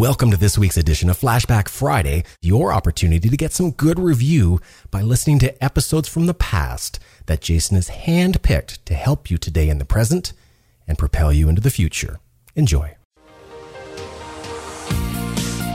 Welcome to this week's edition of Flashback Friday, your opportunity to get some good review by listening to episodes from the past that Jason has handpicked to help you today in the present and propel you into the future. Enjoy.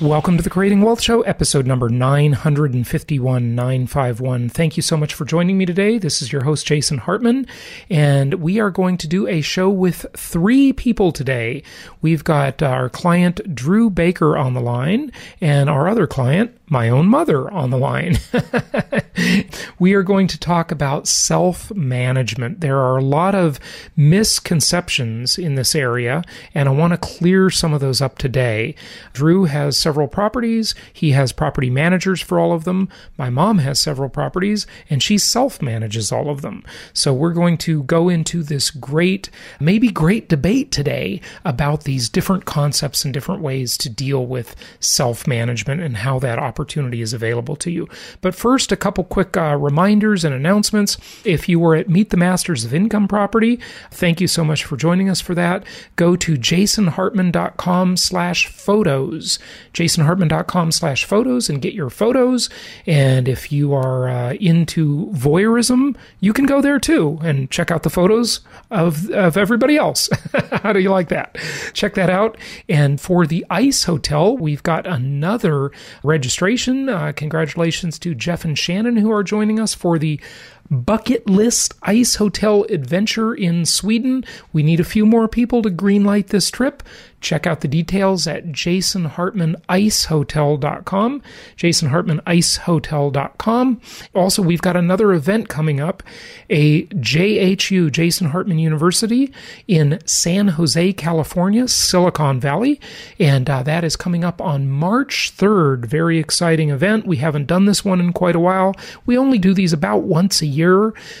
Welcome to the Creating Wealth Show, episode number 951 951. Thank you so much for joining me today. This is your host, Jason Hartman, and we are going to do a show with three people today. We've got our client, Drew Baker, on the line, and our other client, my own mother on the line. we are going to talk about self management. There are a lot of misconceptions in this area, and I want to clear some of those up today. Drew has several properties, he has property managers for all of them. My mom has several properties, and she self manages all of them. So we're going to go into this great, maybe great debate today about these different concepts and different ways to deal with self management and how that operates opportunity is available to you. But first, a couple quick uh, reminders and announcements. If you were at Meet the Masters of Income Property, thank you so much for joining us for that. Go to jasonhartman.com slash photos, jasonhartman.com slash photos and get your photos. And if you are uh, into voyeurism, you can go there too and check out the photos of, of everybody else. How do you like that? Check that out. And for the Ice Hotel, we've got another registration uh, congratulations to Jeff and Shannon who are joining us for the bucket list ice hotel adventure in Sweden. We need a few more people to greenlight this trip. Check out the details at jasonhartmanicehotel.com, jasonhartmanicehotel.com. Also, we've got another event coming up, a JHU, Jason Hartman University in San Jose, California, Silicon Valley, and uh, that is coming up on March 3rd. Very exciting event. We haven't done this one in quite a while. We only do these about once a year.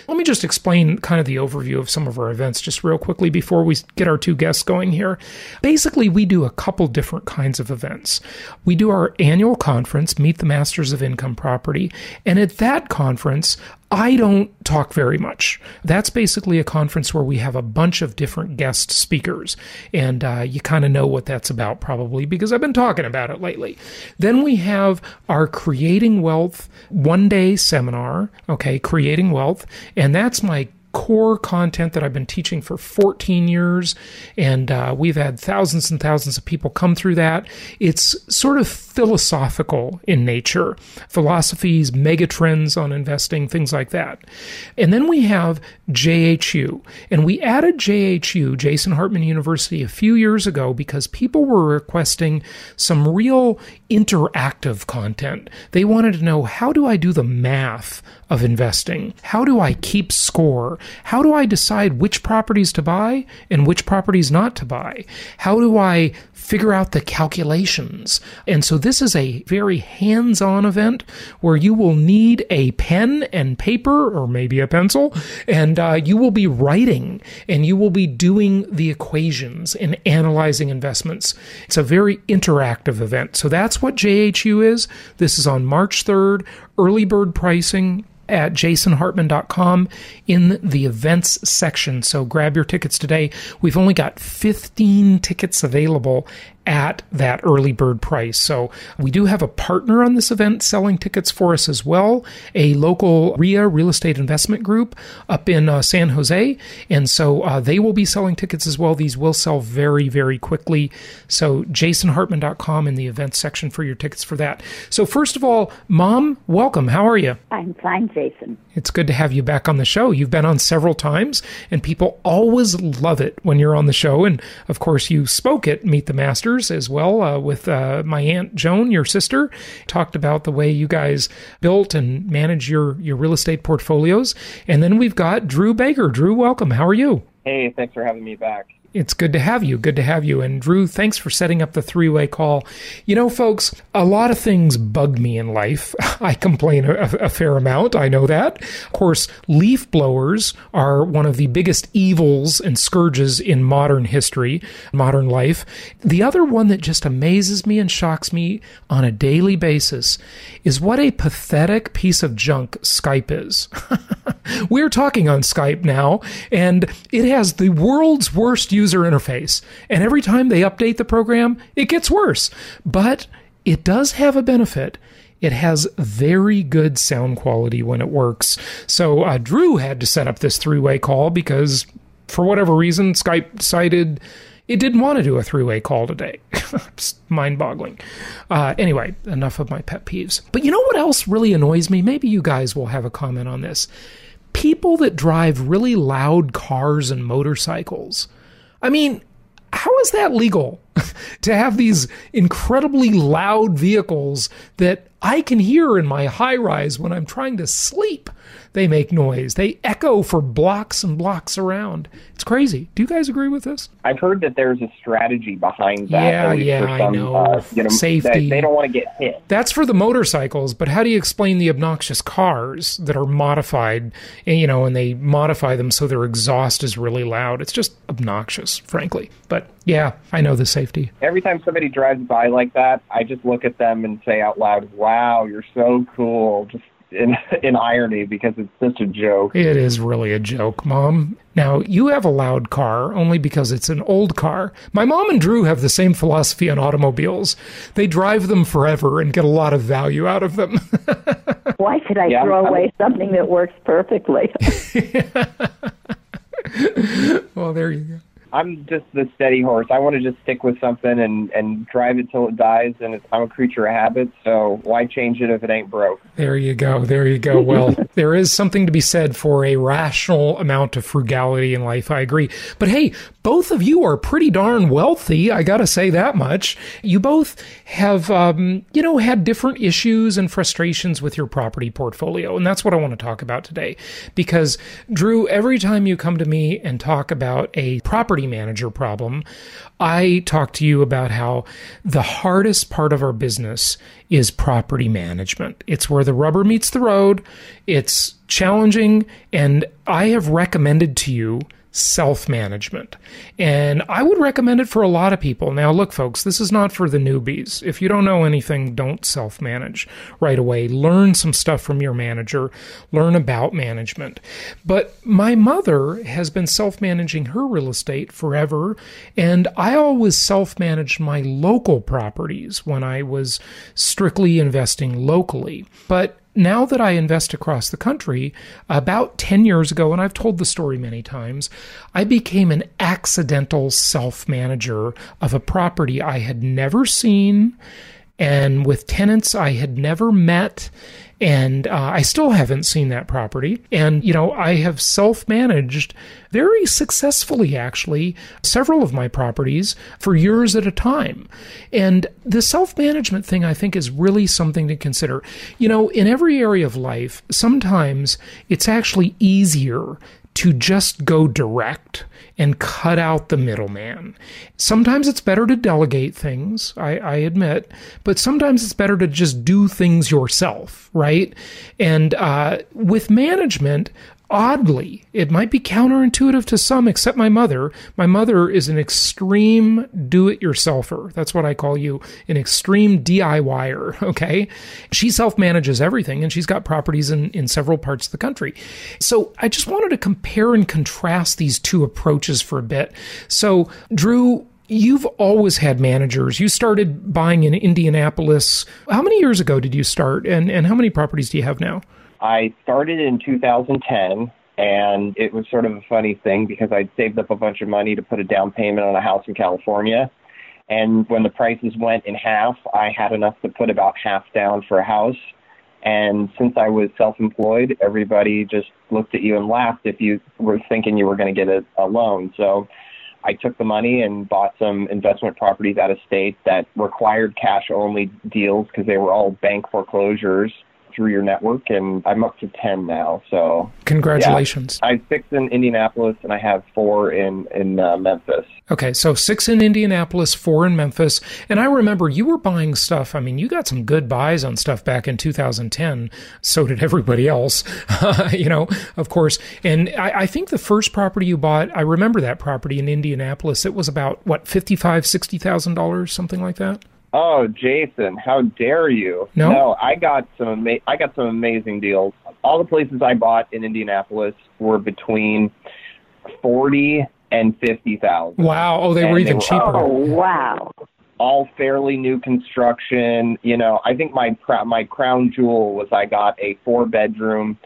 Let me just explain kind of the overview of some of our events just real quickly before we get our two guests going here. Basically, basically, we do a couple different kinds of events. We do our annual conference, Meet the Masters of Income Property, and at that conference, I don't talk very much. That's basically a conference where we have a bunch of different guest speakers, and uh, you kind of know what that's about probably because I've been talking about it lately. Then we have our Creating Wealth one day seminar, okay, Creating Wealth, and that's my core content that I've been teaching for 14 years, and uh, we've had thousands and thousands of people come through that. It's sort of philosophical in nature, philosophies, megatrends on investing, things like that. And then we have JHU, and we added JHU, Jason Hartman University, a few years ago because people were requesting some real interactive content. They wanted to know how do I do the math of investing? How do I keep score? How do I decide which properties to buy and which properties not to buy? How do I figure out the calculations? And so this is a very hands on event where you will need a pen and paper or maybe a pencil, and uh, you will be writing and you will be doing the equations and analyzing investments. It's a very interactive event. So that's what JHU is. This is on March 3rd, early bird pricing at jasonhartman.com in the events section. So grab your tickets today. We've only got 15 tickets available at that early bird price. So we do have a partner on this event selling tickets for us as well, a local REIA real estate investment group up in uh, San Jose. And so uh, they will be selling tickets as well. These will sell very, very quickly. So jasonhartman.com in the events section for your tickets for that. So first of all, Mom, welcome. How are you? I'm fine, Jason. It's good to have you back on the show. You've been on several times, and people always love it when you're on the show. And of course, you spoke at Meet the As well uh, with uh, my aunt Joan, your sister. Talked about the way you guys built and manage your your real estate portfolios. And then we've got Drew Baker. Drew, welcome. How are you? Hey, thanks for having me back. It's good to have you. Good to have you. And Drew, thanks for setting up the three way call. You know, folks, a lot of things bug me in life. I complain a, a, fair amount. I know that. Of course, leaf blowers are one of the biggest evils and scourges in modern history, modern life. The other one that just amazes me and shocks me on a daily basis is what a pathetic piece of junk Skype is. We're talking on Skype now, and it has the world's worst user interface. And every time they update the program, it gets worse. But it does have a benefit. It has very good sound quality when it works. So uh, Drew had to set up this three way call because, for whatever reason, Skype decided it didn't want to do a three way call today. Mind boggling. Uh, anyway, enough of my pet peeves. But you know what else really annoys me? Maybe you guys will have a comment on this. People that drive really loud cars and motorcycles. I mean, how is that legal to have these incredibly loud vehicles that I can hear in my high rise when I'm trying to sleep? They make noise. They echo for blocks and blocks around. It's crazy. Do you guys agree with this? I've heard that there's a strategy behind that. Yeah, yeah, some, I know. Uh, you know Safety. They don't want to get hit. That's for the motorcycles, but how do you explain the obnoxious cars that are modified, you know, and they modify them so their exhaust is really loud? It's just obnoxious, frankly. But yeah, I know the safety. Every time somebody drives by like that, I just look at them and say out loud, "Wow, you're so cool." Just in in irony because it's such a joke. It is really a joke, Mom. Now, you have a loud car only because it's an old car. My mom and Drew have the same philosophy on automobiles. They drive them forever and get a lot of value out of them. Why should I yeah, throw I'm, away something that works perfectly? well, there you go. I'm just the steady horse. I want to just stick with something and and drive it till it dies. And it's, I'm a creature of habit, so why change it if it ain't broke? There you go. There you go. Well, there is something to be said for a rational amount of frugality in life. I agree. But hey, both of you are pretty darn wealthy. I got to say that much. You both have, um, you know, had different issues and frustrations with your property portfolio, and that's what I want to talk about today. Because Drew, every time you come to me and talk about a property property manager problem, I talk to you about how the hardest part of our business is property management. It's where the rubber meets the road. It's challenging. And I have recommended to you self management. And I would recommend it for a lot of people. Now, look, folks, this is not for the newbies. If you don't know anything, don't self manage right away. Learn some stuff from your manager, learn about management. But my mother has been self managing her real estate forever. And I always self managed my local properties when I was strictly investing locally. But now that I invest across the country, about 10 years ago, and I've told the story many times, I became an accidental self manager of a property I had never seen and with tenants I had never met and uh, I still haven't seen that property. And, you know, I have self managed very successfully, actually, several of my properties for years at a time. And the self management thing, I think, is really something to consider. You know, in every area of life, sometimes it's actually easier to just go direct and cut out the middleman. Sometimes it's better to delegate things, I, I, admit, but sometimes it's better to just do things yourself, right? And uh, with management, oddly, it might be counterintuitive to some, except my mother. My mother is an extreme do it yourselfer. That's what I call you, an extreme DIYer. Okay. She self manages everything and she's got properties in, in several parts of the country. So I just wanted to compare and contrast these two approaches for a bit. So, Drew, you've always had managers. You started buying in Indianapolis. How many years ago did you start, and, and how many properties do you have now? I started in 2010, and it was sort of a funny thing because I'd saved up a bunch of money to put a down payment on a house in California. And when the prices went in half, I had enough to put about half down for a house. And since I was self employed, everybody just looked at you and laughed if you were thinking you were going to get a, a loan. So I took the money and bought some investment properties out of state that required cash only deals because they were all bank foreclosures through your network, and I'm up to 10 now. So congratulations. Yeah. I have six in Indianapolis, and I have four in in uh, Memphis. Okay, so six in Indianapolis, four in Memphis, and I remember you were buying stuff. I mean, you got some good buys on stuff back in 2010. So did everybody else, you know, of course. And I, I think the first property you bought, I remember that property in Indianapolis. It was about what fifty-five, sixty thousand dollars, something like that. Oh, Jason, how dare you? No, no I got some ama- I got some amazing deals. All the places I bought in Indianapolis were between forty and fifty thousand. Wow! Oh, they and were even were, cheaper. Oh, wow! All fairly new construction. You know, I think my my crown jewel was I got a four bedroom,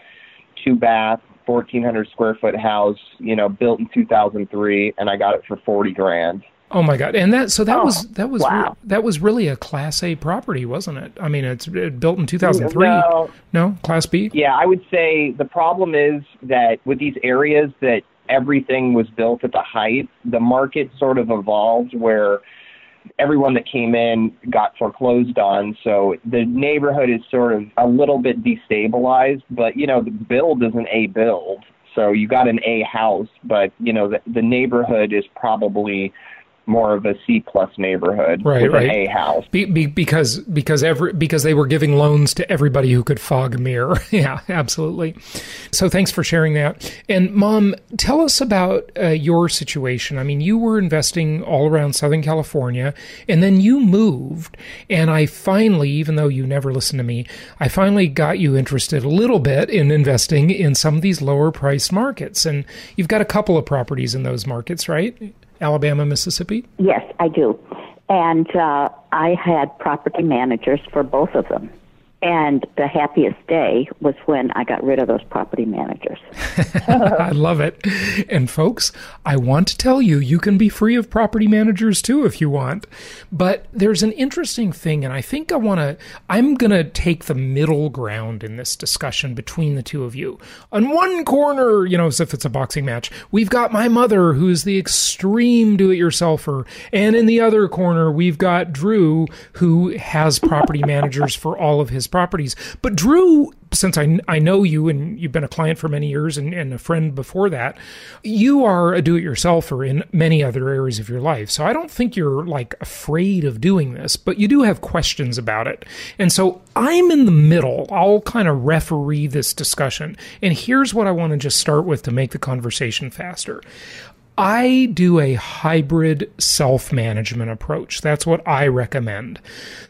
two bath, fourteen hundred square foot house. You know, built in two thousand three, and I got it for forty grand. Oh my god! And that so that oh, was that was wow. that was really a Class A property, wasn't it? I mean, it's it built in two thousand three. No, no, Class B. Yeah, I would say the problem is that with these areas that everything was built at the height, the market sort of evolved where everyone that came in got foreclosed on. So the neighborhood is sort of a little bit destabilized, but you know, the build is an A build. So you got an A house, but you know, the, the neighborhood is probably more of a C plus neighborhood right, with right. an A house. Be, be, because because every because they were giving loans to everybody who could fog a mirror. yeah, absolutely. So thanks for sharing that. And mom, tell us about uh, your situation. I mean, you were investing all around Southern California, and then you moved. And I finally, even though you never listened to me, I finally got you interested a little bit in investing in some of these lower priced markets. And you've got a couple of properties in those markets, right? Alabama, Mississippi? Yes, I do. And uh, I had property managers for both of them. And the happiest day was when I got rid of those property managers. I love it. And folks, I want to tell you, you can be free of property managers too if you want. But there's an interesting thing, and I think I want to, I'm going to take the middle ground in this discussion between the two of you. On one corner, you know, as if it's a boxing match, we've got my mother, who's the extreme do it yourselfer. And in the other corner, we've got Drew, who has property managers for all of his properties. But Drew, since I, I know you and you've been a client for many years and, and a friend before that, you are a do it yourselfer in many other areas of your life. So I don't think you're like afraid of doing this, but you do have questions about it. And so I'm in the middle. I'll kind of referee this discussion. And here's what I want to just start with to make the conversation faster. I do a hybrid self management approach. That's what I recommend.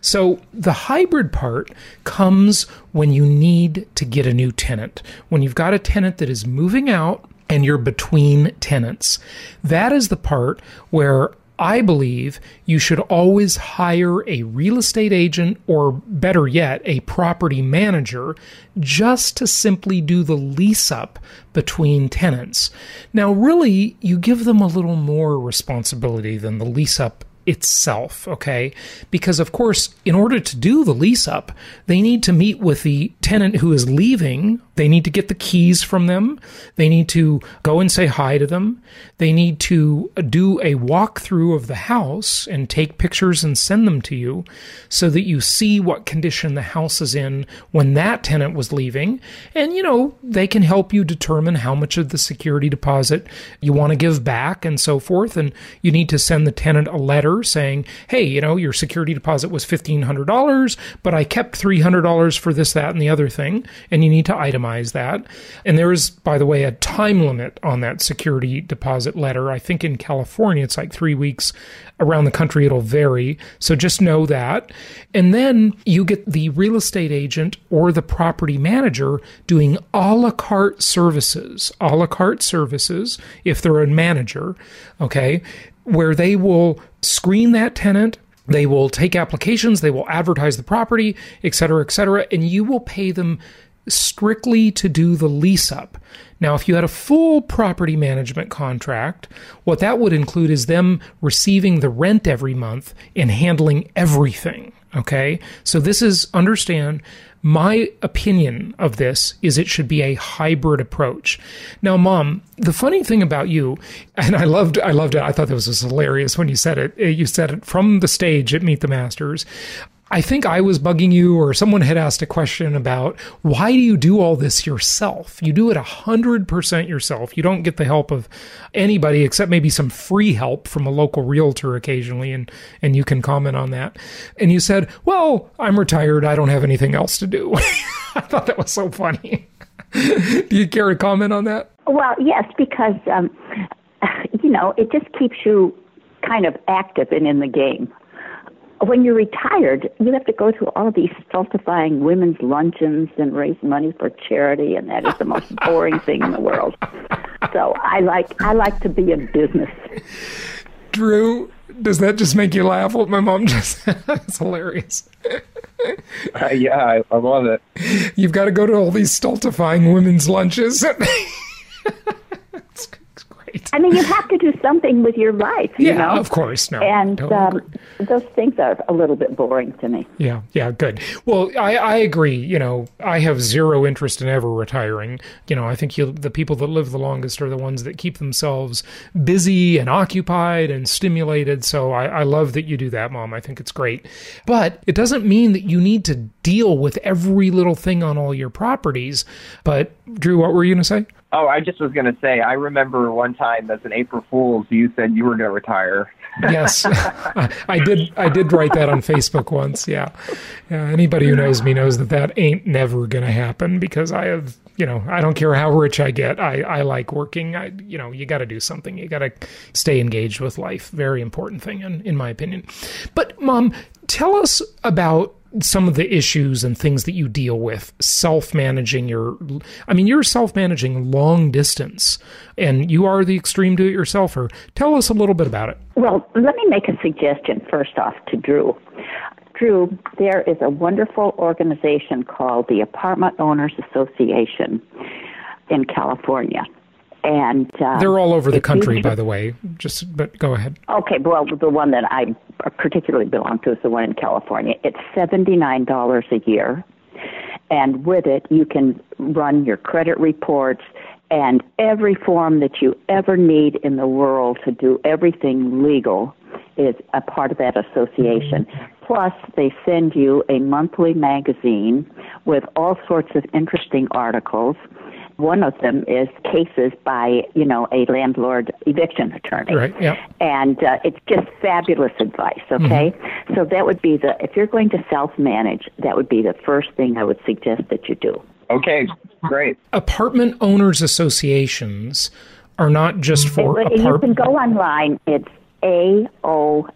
So, the hybrid part comes when you need to get a new tenant. When you've got a tenant that is moving out and you're between tenants. That is the part where I believe you should always hire a real estate agent or better yet, a property manager just to simply do the lease up between tenants. Now, really, you give them a little more responsibility than the lease up itself, okay? Because, of course, in order to do the lease up, they need to meet with the tenant who is leaving. They need to get the keys from them. They need to go and say hi to them. They need to do a walkthrough of the house and take pictures and send them to you so that you see what condition the house is in when that tenant was leaving. And, you know, they can help you determine how much of the security deposit you want to give back and so forth. And you need to send the tenant a letter saying, hey, you know, your security deposit was $1,500, but I kept $300 for this, that, and the other thing. And you need to itemize that. And there is, by the way, a time limit on that security deposit letter. I think in California, it's like three weeks. Around the country, it'll vary. So just know that. And then you get the real estate agent or the property manager doing a la carte services, a la carte services, if they're a manager, okay? Where they will screen that tenant. They will take applications, they will advertise the property, et cetera, et cetera, and you will pay them strictly to do the lease up. Now, if you had a full property management contract, what that would include is them receiving the rent every month and handling everything. Okay. So this is understand my opinion of this is it should be a hybrid approach. Now, mom, the funny thing about you, and I loved, I loved it. I thought that was hilarious when you said it. You said it from the stage at Meet the Masters. I think I was bugging you, or someone had asked a question about why do you do all this yourself? You do it 100% yourself. You don't get the help of anybody except maybe some free help from a local realtor occasionally, and, and you can comment on that. And you said, Well, I'm retired. I don't have anything else to do. I thought that was so funny. do you care to comment on that? Well, yes, because, um, you know, it just keeps you kind of active and in the game when you're retired, you have to go to all these stultifying women's luncheons and raise money for charity, and that is the most boring thing in the world. So I like I like to be in business. Drew, does that just make you laugh? What my mom just it's hilarious. Uh, yeah, I, I love it. You've got to go to all these stultifying women's lunches. I mean, you have to do something with your life. You yeah, know? of course. No, and um, those things are a little bit boring to me. Yeah, yeah, good. Well, I, I agree. You know, I have zero interest in ever retiring. You know, I think the people that live the longest are the ones that keep themselves busy and occupied and stimulated. So I, I love that you do that, Mom. I think it's great. But it doesn't mean that you need to deal with every little thing on all your properties. But Drew, what were you going to say? Oh, I just was going to say, I remember one time as an April Fool's, you said you were going to retire. yes, I did. I did write that on Facebook once. Yeah. yeah. Anybody who knows me knows that that ain't never going to happen because I have, you know, I don't care how rich I get. I, I like working. I, you know, you got to do something. You got to stay engaged with life. Very important thing, in, in my opinion. But, mom, tell us about some of the issues and things that you deal with self-managing your i mean you're self-managing long distance and you are the extreme do-it-yourselfer. Tell us a little bit about it. Well let me make a suggestion first off to drew. Drew there is a wonderful organization called the apartment owners association in california and uh, they're all over the country, by the way. Just but go ahead. Okay, well, the one that I particularly belong to is the one in California. It's seventy nine dollars a year, and with it, you can run your credit reports and every form that you ever need in the world to do everything legal is a part of that association. Plus, they send you a monthly magazine with all sorts of interesting articles one of them is cases by, you know, a landlord eviction attorney. Right, yeah. And uh, it's just fabulous advice, okay? Mm-hmm. So that would be the, if you're going to self manage, that would be the first thing I would suggest that you do. Okay, great. Apartment owners associations are not just for it, You can go online. It's AOAUSA.com.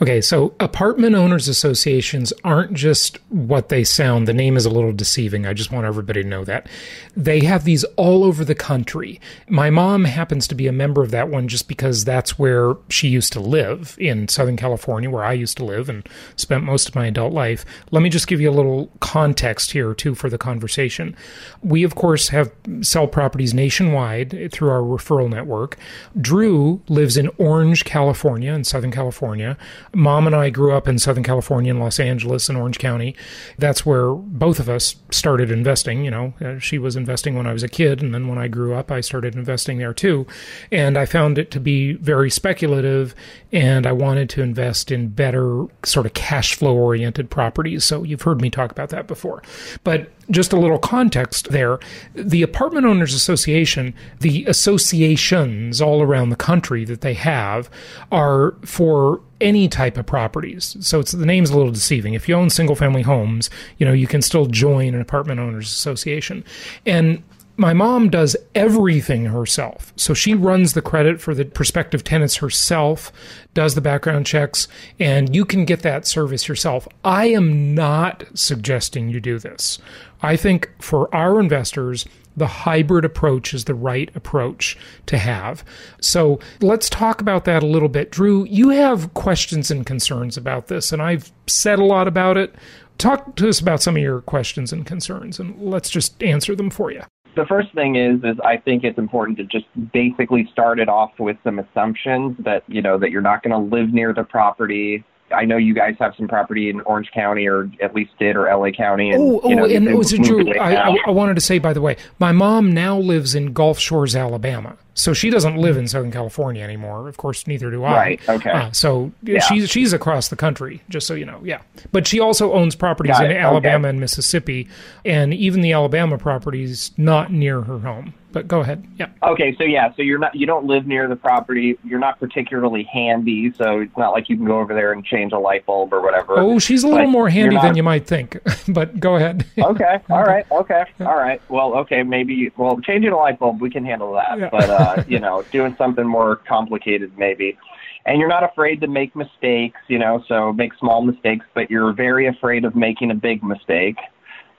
Okay, so apartment owners associations aren't just what they sound. The name is a little deceiving. I just want everybody to know that. They have these all over the country. My mom happens to be a member of that one just because that's where she used to live in Southern California, where I used to live and spent most of my adult life. Let me just give you a little context here, too, for the conversation. We, of course, have sell properties nationwide through our referral network. Drew lives in Orange, California, in Southern California. Mom and I grew up in Southern California, in Los Angeles, in Orange County. That's where both of us started investing. You know, uh, she was investing when I was a kid, and then when I grew up, I started investing there too. And I found it to be very speculative, and I wanted to invest in better sort of cash flow oriented properties. So you've heard me talk about that before. But just a little context there. The Apartment Owners Association, the associations all around the country that they have are for any type of properties. So it's the name's a little deceiving. If you own single family homes, you know, you can still join an apartment owners association. And my mom does everything herself. So she runs the credit for the prospective tenants herself, does the background checks, and you can get that service yourself. I am not suggesting you do this. I think for our investors, the hybrid approach is the right approach to have. So let's talk about that a little bit. Drew, you have questions and concerns about this, and I've said a lot about it. Talk to us about some of your questions and concerns, and let's just answer them for you. The first thing is, is I think it's important to just basically start it off with some assumptions that you know that you're not going to live near the property, I know you guys have some property in Orange County, or at least did, or LA County. And, oh, oh, you know, and it was oh, Drew? I, I, I wanted to say, by the way, my mom now lives in Gulf Shores, Alabama. So she doesn't live in Southern California anymore. Of course, neither do I. Right. Okay. Uh, so yeah. she's she's across the country, just so you know. Yeah. But she also owns properties in Alabama okay. and Mississippi, and even the Alabama properties not near her home. But go ahead. Yeah. Okay. So yeah. So you're not you don't live near the property. You're not particularly handy, so it's not like you can go over there and change a light bulb or whatever. Oh, she's a little but more handy not... than you might think. but go ahead. okay. All right. Okay. All right. Well. Okay. Maybe. Well, changing a light bulb, we can handle that. Yeah. But. Uh, uh, you know, doing something more complicated maybe. And you're not afraid to make mistakes, you know, so make small mistakes, but you're very afraid of making a big mistake.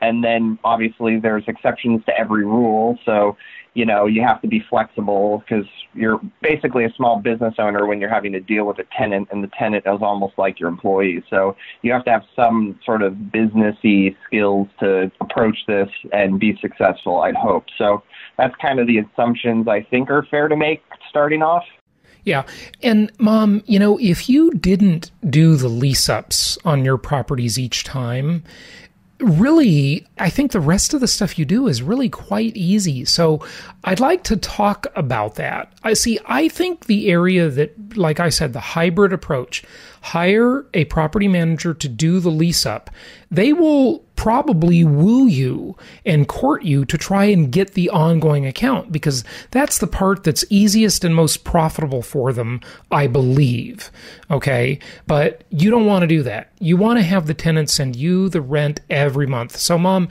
And then obviously there's exceptions to every rule. So, you know, you have to be flexible because you're basically a small business owner when you're having to deal with a tenant, and the tenant is almost like your employee. So you have to have some sort of businessy skills to approach this and be successful. I'd hope. So that's kind of the assumptions I think are fair to make starting off. Yeah. And mom, you know, if you didn't do the lease ups on your properties each time, really, I think the rest of the stuff you do is really quite easy. So I'd like to talk about that. I see, I think the area that, like I said, the hybrid approach, hire a property manager to do the lease up. They will probably woo you and court you to try and get the ongoing account because that's the part that's easiest and most profitable for them, I believe. Okay. But you don't want to do that. You want to have the tenant send you the rent every month. So, mom,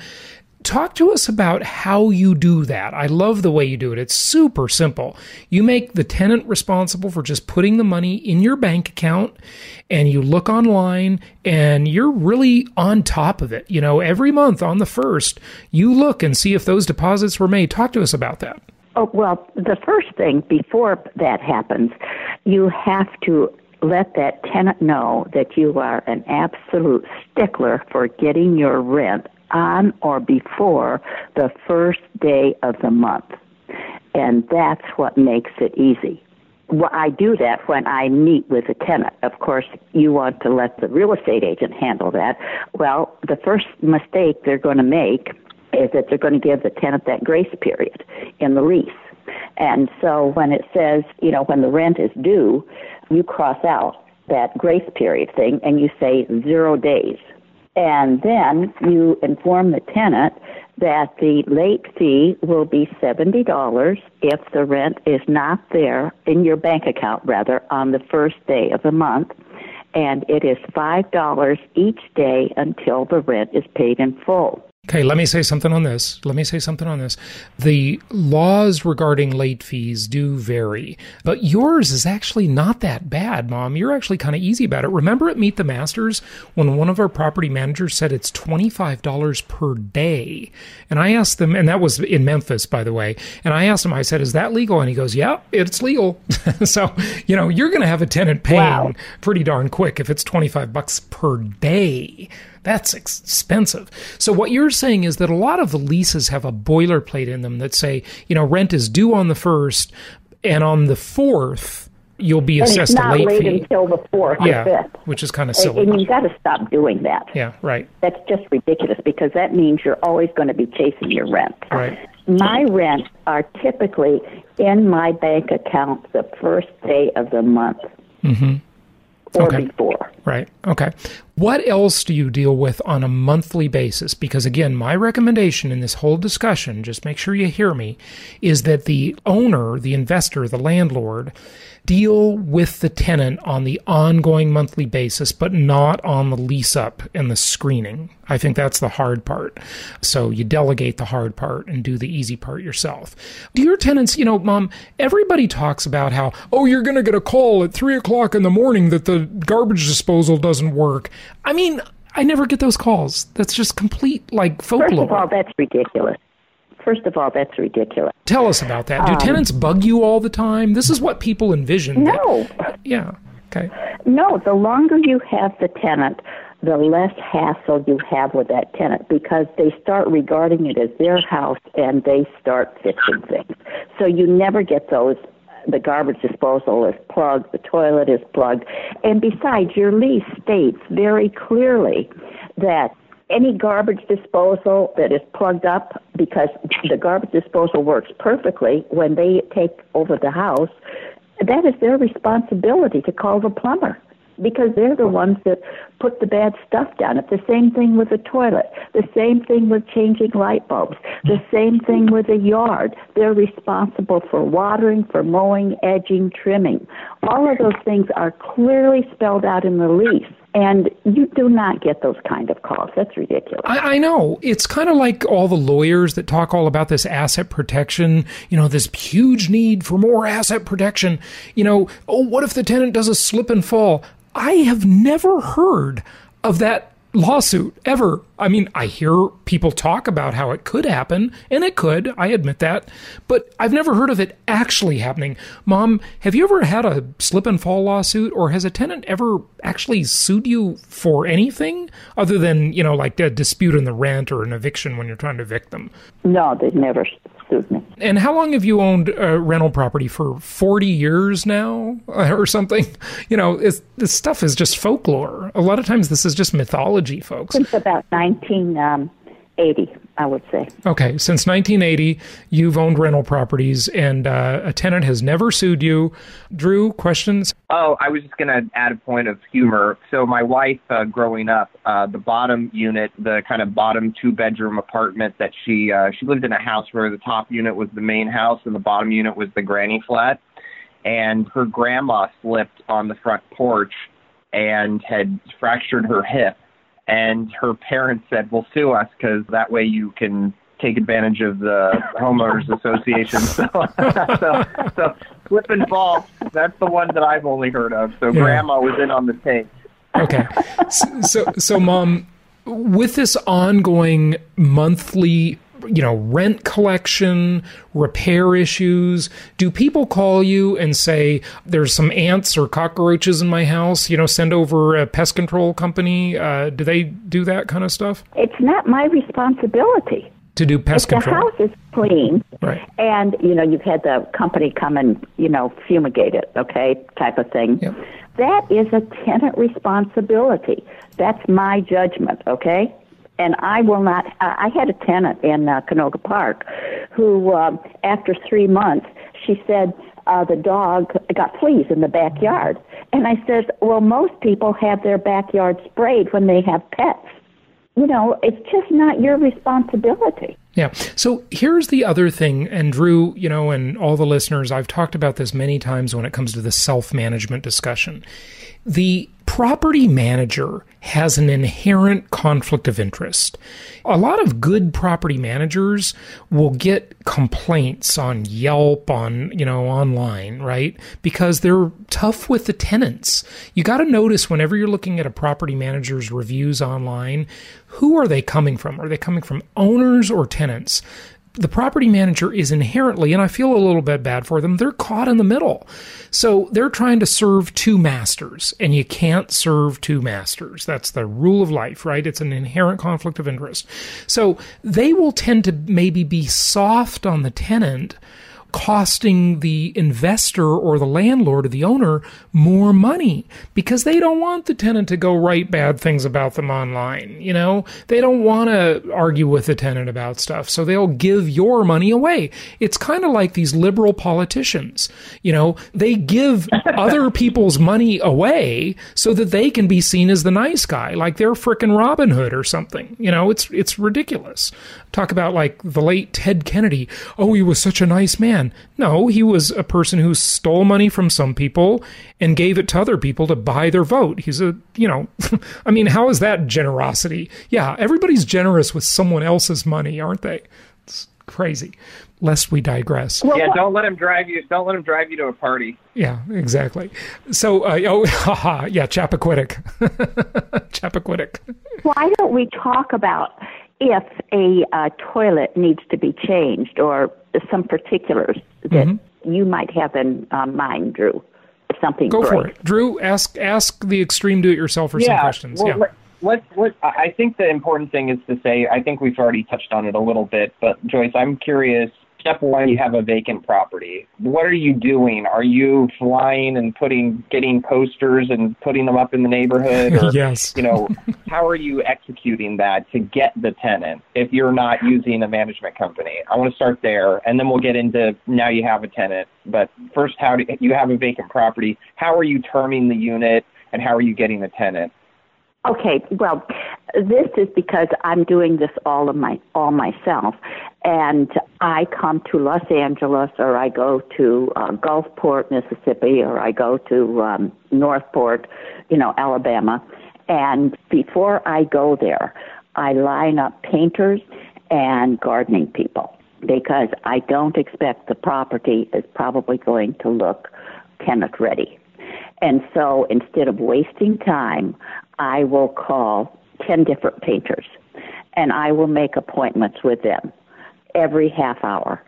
talk to us about how you do that. I love the way you do it. It's super simple. You make the tenant responsible for just putting the money in your bank account and you look online and you're really on top of it. You know, every month on the first, you look and see if those deposits were made. Talk to us about that. Oh, well, the first thing before that happens, you have to let that tenant know that you are an absolute stickler for getting your rent on or before the first day of the month. And that's what makes it easy. Well, I do that when I meet with a tenant. Of course, you want to let the real estate agent handle that. Well, the first mistake they're going to make is that they're going to give the tenant that grace period in the lease. And so when it says, you know, when the rent is due, you cross out that grace period thing and you say zero days. And then you inform the tenant that the late fee will be $70 if the rent is not there in your bank account, rather, on the first day of the month. And it is $5 each day until the rent is paid in full. Okay, let me say something on this. Let me say something on this. The laws regarding late fees do vary, but yours is actually not that bad, Mom. You're actually kind of easy about it. Remember at Meet the Masters when one of our property managers said it's $25 per day? And I asked them, and that was in Memphis, by the way, and I asked him, I said, is that legal? And he goes, yeah, it's legal. so, you know, you're going to have a tenant paying wow. pretty darn quick if it's 25 bucks per day. That's expensive. So what you're saying is that a lot of the leases have a boilerplate in them that say, you know, rent is due on the first, and on the fourth, you'll be and assessed it's not a late late fee. until the fourth yeah, which is kind of silly. And, and you've got to stop doing that. Yeah, right. That's just ridiculous because that means you're always going to be chasing your rent. Right. My rents are typically in my bank account the first day of the month. Mm-hmm or okay. before. Right. Okay. What else do you deal with on a monthly basis? Because again, my recommendation in this whole discussion, just make sure you hear me, is that the owner, the investor, the landlord, deal with the tenant on the ongoing monthly basis, but not on the lease up and the screening. I think that's the hard part. So you delegate the hard part and do the easy part yourself. Do your tenants, you know, mom, everybody talks about how, oh, you're going to get a call at three o'clock in the morning that the garbage disposal doesn't work. I mean, I never get those calls. That's just complete like folklore. First of all, that's ridiculous. first of all, that's ridiculous. Tell us about that. Do Um, tenants bug you all the time? This is what people envision. No, Yeah. Okay. no. The longer you have the tenant, the less hassle you have with that tenant because they start regarding it as their house and they start fixing things. So you never get those. The garbage disposal is plugged, the toilet is plugged, and besides, your lease states very clearly that any garbage disposal that is plugged up because the garbage disposal works perfectly when they take over the house, that is their responsibility to call the plumber because they're the ones that put the bad stuff down. It's the same thing with the toilet, the same thing with changing light bulbs, the same thing with the yard. They're responsible for watering, for mowing, edging, trimming. All of those things are clearly spelled out in the lease. And you do not get those kind of calls. That's ridiculous. I, I know. It's kind of like all the lawyers that talk all about this asset protection, you know, this huge need for more asset protection. You know, oh, what if the tenant does a slip and fall? I have never heard of that lawsuit ever. I mean, I hear people talk about how it could happen, and it could, I admit that, but I've never heard of it actually happening. Mom, have you ever had a slip and fall lawsuit, or has a tenant ever actually sued you for anything other than, you know, like a dispute in the rent or an eviction when you're trying to evict them? No, they've never sued me. And how long have you owned a rental property for 40 years now uh, or something? You know, this stuff is just folklore. A lot of times this is just mythology, folks. Since about 1980, I would say. Okay, since 1980, you've owned rental properties and uh, a tenant has never sued you. Drew, questions? Oh, I was just going to add a point of humor. So my wife, uh, growing up, uh, the bottom unit, the kind of bottom two-bedroom apartment that she uh, she lived in a house where the top unit was the main house and the bottom unit was the granny flat, and her grandma slipped on the front porch and had fractured her hip, and her parents said, "Well, sue us because that way you can." Take advantage of the homeowners association. So, so, so slip and fall. That's the one that I've only heard of. So Yeah. grandma was in on the tape. Okay. so, so, so, mom, with this ongoing monthly, you know, rent collection, repair issues, do people call you and say, there's some ants or cockroaches in my house? You know, send over a pest control company? Uh, do they do that kind of stuff? It's not my responsibility. To do pest if the house is clean Right. and you know you've had the company come and you know fumigate it okay type of thing Yep. that is a tenant responsibility that's my judgment okay and I will not. I had a tenant in uh, Canoga Park, who uh, after three months, she said uh, the dog got fleas in the backyard, and I said, well, most people have their backyard sprayed when they have pets. You know, it's just not your responsibility. Yeah. So here's the other thing, and Drew, you know, and all the listeners, I've talked about this many times when it comes to the self management discussion. The property manager has an inherent conflict of interest. A lot of good property managers will get complaints on Yelp, on, you know, online, right? Because they're tough with the tenants. You got to notice whenever you're looking at a property manager's reviews online, who are they coming from? Are they coming from owners or tenants? The property manager is inherently, and I feel a little bit bad for them, they're caught in the middle. So they're trying to serve two masters, and you can't serve two masters. That's the rule of life, right? It's an inherent conflict of interest. So they will tend to maybe be soft on the tenant costing the investor or the landlord or the owner more money because they don't want the tenant to go write bad things about them online. You know, they don't want to argue with the tenant about stuff. So they'll give your money away. It's kind of like these liberal politicians. You know, they give other people's money away so that they can be seen as the nice guy, like they're frickin' Robin Hood or something. You know, it's, it's ridiculous. Talk about like the late Ted Kennedy. Oh, he was such a nice man. No, he was a person who stole money from some people and gave it to other people to buy their vote. He's a, you know, I mean, how is that generosity? Yeah, everybody's generous with someone else's money, aren't they? It's crazy. Lest we digress. Well, Yeah, don't let him drive you. Don't let him drive you to a party. Yeah, exactly. So, uh, oh, haha, yeah, Chappaquiddick. Chappaquiddick. why don't we talk about if a uh, toilet needs to be changed or some particulars that mm-hmm. you might have in uh, mind, Drew. Something Go breaks. for it, Drew. Ask ask the extreme do-it-yourselfer yeah, some questions. Well, yeah. What, what I think the important thing is to say. I think we've already touched on it a little bit, but Joyce, I'm curious step one, you have a vacant property. What are you doing? Are you flying and putting, getting posters and putting them up in the neighborhood? Or, yes. You know, how are you executing that to get the tenant if you're not using a management company? I want to start there, and then we'll get into now you have a tenant. But first, how do you have a vacant property? How are you terming the unit, and how are you getting the tenant? Okay, well, this is because I'm doing this all of my all myself, and I come to Los Angeles, or I go to uh, Gulfport, Mississippi, or I go to um, Northport, you know, Alabama, and before I go there, I line up painters and gardening people because I don't expect the property is probably going to look tenant ready. And so instead of wasting time, I will call 10 different painters and I will make appointments with them every half hour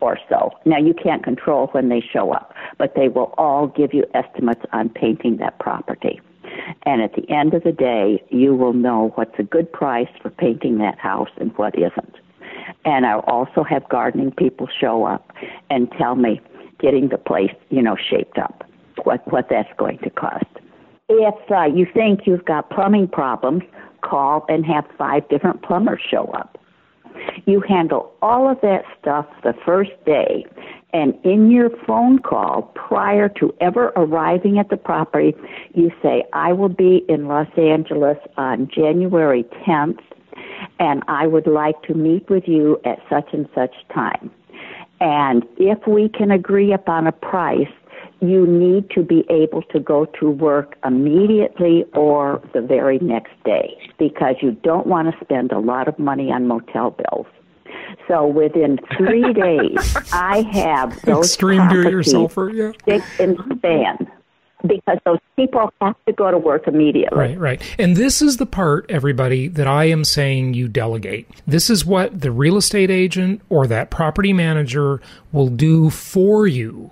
or so. Now, you can't control when they show up, but they will all give you estimates on painting that property. And at the end of the day, you will know what's a good price for painting that house and what isn't. And I'll also have gardening people show up and tell me getting the place, you know, shaped up, what, what that's going to cost. If uh, you think you've got plumbing problems, call and have five different plumbers show up. You handle all of that stuff the first day, and in your phone call prior to ever arriving at the property, you say, I will be in Los Angeles on January 10th, and I would like to meet with you at such and such time. And if we can agree upon a price, you need to be able to go to work immediately or the very next day because you don't want to spend a lot of money on motel bills. So within three days, I have those extreme yeah. stick and span because those people have to go to work immediately. Right, right. And this is the part, everybody, that I am saying you delegate. This is what the real estate agent or that property manager will do for you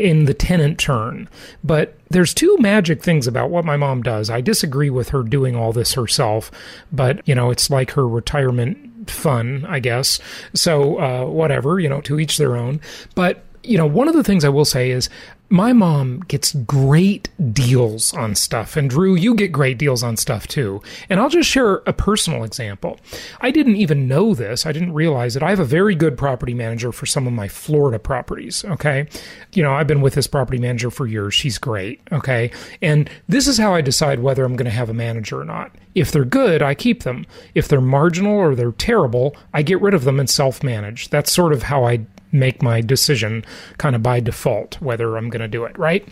in the tenant turn. But there's two magic things about what my mom does. I disagree with her doing all this herself, but you know, it's like her retirement fun, I guess. So, uh, whatever, you know, to each their own. But you know, one of the things I will say is my mom gets great deals on stuff. And Drew, you get great deals on stuff too. And I'll just share a personal example. I didn't even know this. I didn't realize it. I have a very good property manager for some of my Florida properties. Okay. You know, I've been with this property manager for years. She's great. Okay. And this is how I decide whether I'm going to have a manager or not. If they're good, I keep them. If they're marginal or they're terrible, I get rid of them and self manage. That's sort of how I make my decision kind of by default whether I'm going to do it, right?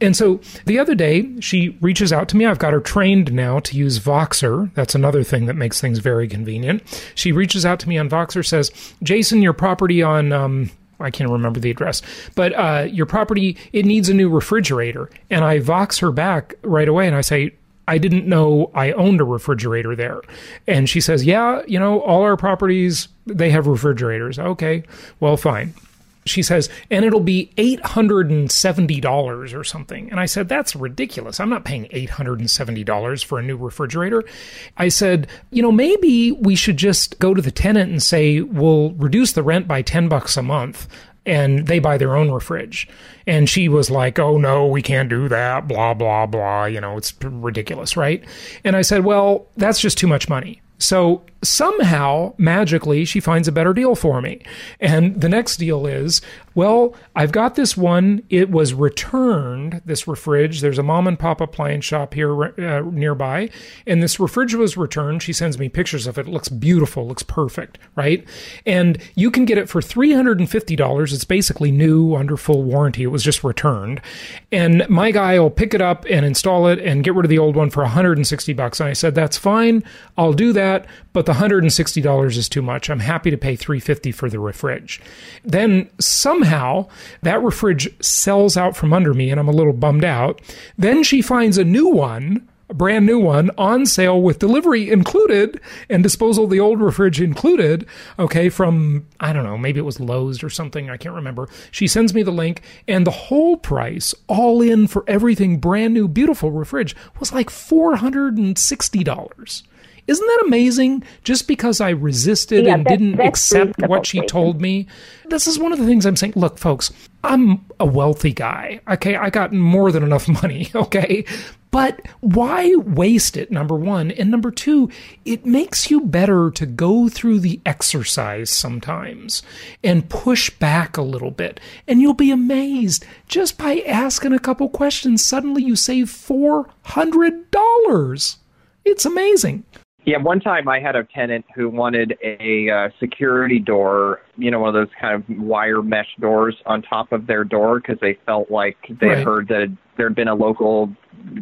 And so the other day, she reaches out to me. I've got her trained now to use Voxer. That's another thing that makes things very convenient. She reaches out to me on Voxer, says, Jason, your property on, um, I can't remember the address, but uh, your property, it needs a new refrigerator. And I Vox her back right away and I say, I didn't know I owned a refrigerator there. And she says, Yeah, you know, all our properties, they have refrigerators. Okay, well, fine. She says, and it'll be $870 or something. And I said, That's ridiculous. I'm not paying $870 for a new refrigerator. I said, You know, maybe we should just go to the tenant and say, We'll reduce the rent by 10 bucks a month and they buy their own refridge. And she was like, oh no, we can't do that, blah, blah, blah. You know, it's ridiculous, right? And I said, well, that's just too much money. So somehow, magically, she finds a better deal for me. And the next deal is, well, I've got this one. It was returned, this refrige. There's a mom and pop appliance shop here uh, nearby. And this refrige was returned. She sends me pictures of it. It looks beautiful, looks perfect, right? And you can get it for $350. It's basically new under full warranty. It was just returned. And my guy will pick it up and install it and get rid of the old one for 160 bucks. And I said, that's fine. I'll do that. But the $160 is too much. I'm happy to pay 350 for the refrige. Then somehow somehow that refrige sells out from under me and I'm a little bummed out. Then she finds a new one, a brand new one, on sale with delivery included and disposal of the old refrige included. Okay, from, I don't know, maybe it was Lowe's or something. I can't remember. She sends me the link and the whole price, all in for everything, brand new, beautiful refrige, was like $460. Isn't that amazing? Just because I resisted Yeah, and that- didn't accept what she Jason. told me. This is one of the things I'm saying. Look, folks, I'm a wealthy guy. Okay. I got more than enough money. Okay. But why waste it? Number one. And number two, it makes you better to go through the exercise sometimes and push back a little bit. And you'll be amazed just by asking a couple questions. Suddenly you save $400. It's amazing. Yeah, one time I had a tenant who wanted a uh, security door, you know, one of those kind of wire mesh doors on top of their door because they felt like they Right. heard that there had been a local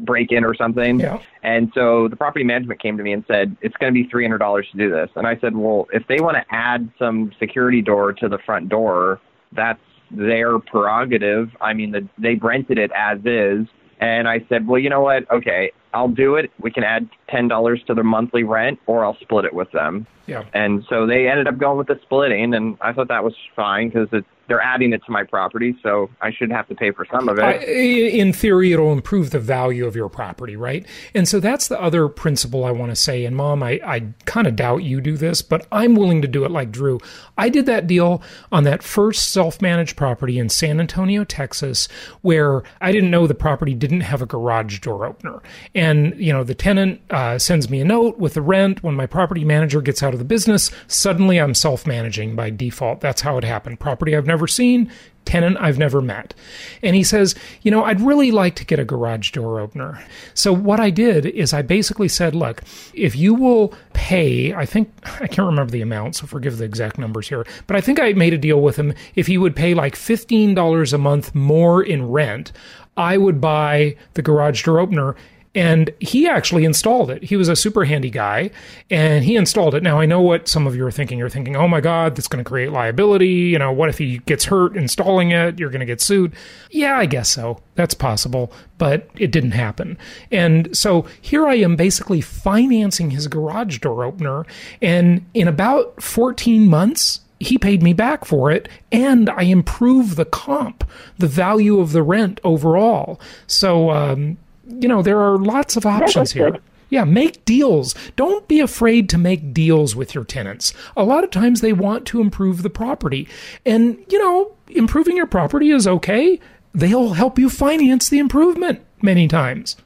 break in or something. Yeah. And so the property management came to me and said, it's going to be $300 to do this. And I said, well, if they want to add some security door to the front door, that's their prerogative. I mean, the, they rented it as is. And I said, well, you know what? Okay, I'll do it. We can add $10 to their monthly rent or I'll split it with them. Yeah. And so they ended up going with the splitting, and I thought that was fine because they're adding it to my property, so I should have to pay for some of it. I- in theory, it'll improve the value of your property, right? And so that's the other principle I want to say. And mom, I, I kind of doubt you do this, but I'm willing to do it like Drew. I did that deal on that first self managed property in San Antonio, Texas, where I didn't know the property didn't have a garage door opener. And, you know, the tenant uh, sends me a note with the rent. When my property manager gets out of the business, suddenly I'm self managing by default. That's how it happened. Property I've never seen, tenant I've never met. And he says, You know, I'd really like to get a garage door opener. So what I did is I basically said, Look, if you will pay, I think, I can't remember the amount, so forgive the exact numbers here, but I think I made a deal with him. If he would pay like $15 a month more in rent, I would buy the garage door opener and he actually installed it. He was a super handy guy and he installed it. Now, I know what some of you are thinking. You're thinking, oh my God, that's going to create liability. You know, what if he gets hurt installing it? You're going to get sued. Yeah, I guess so. That's possible, but it didn't happen. And so here I am basically financing his garage door opener. And in about 14 months, he paid me back for it and I improved the comp, the value of the rent overall. So, um, you know, there are lots of options here. good. Yeah, make deals. Don't be afraid to make deals with your tenants. A lot of times they want to improve the property. And, you know, improving your property is okay. They'll help you finance the improvement many times.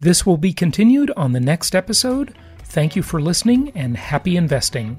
This will be continued on the next episode. Thank you for listening and happy investing.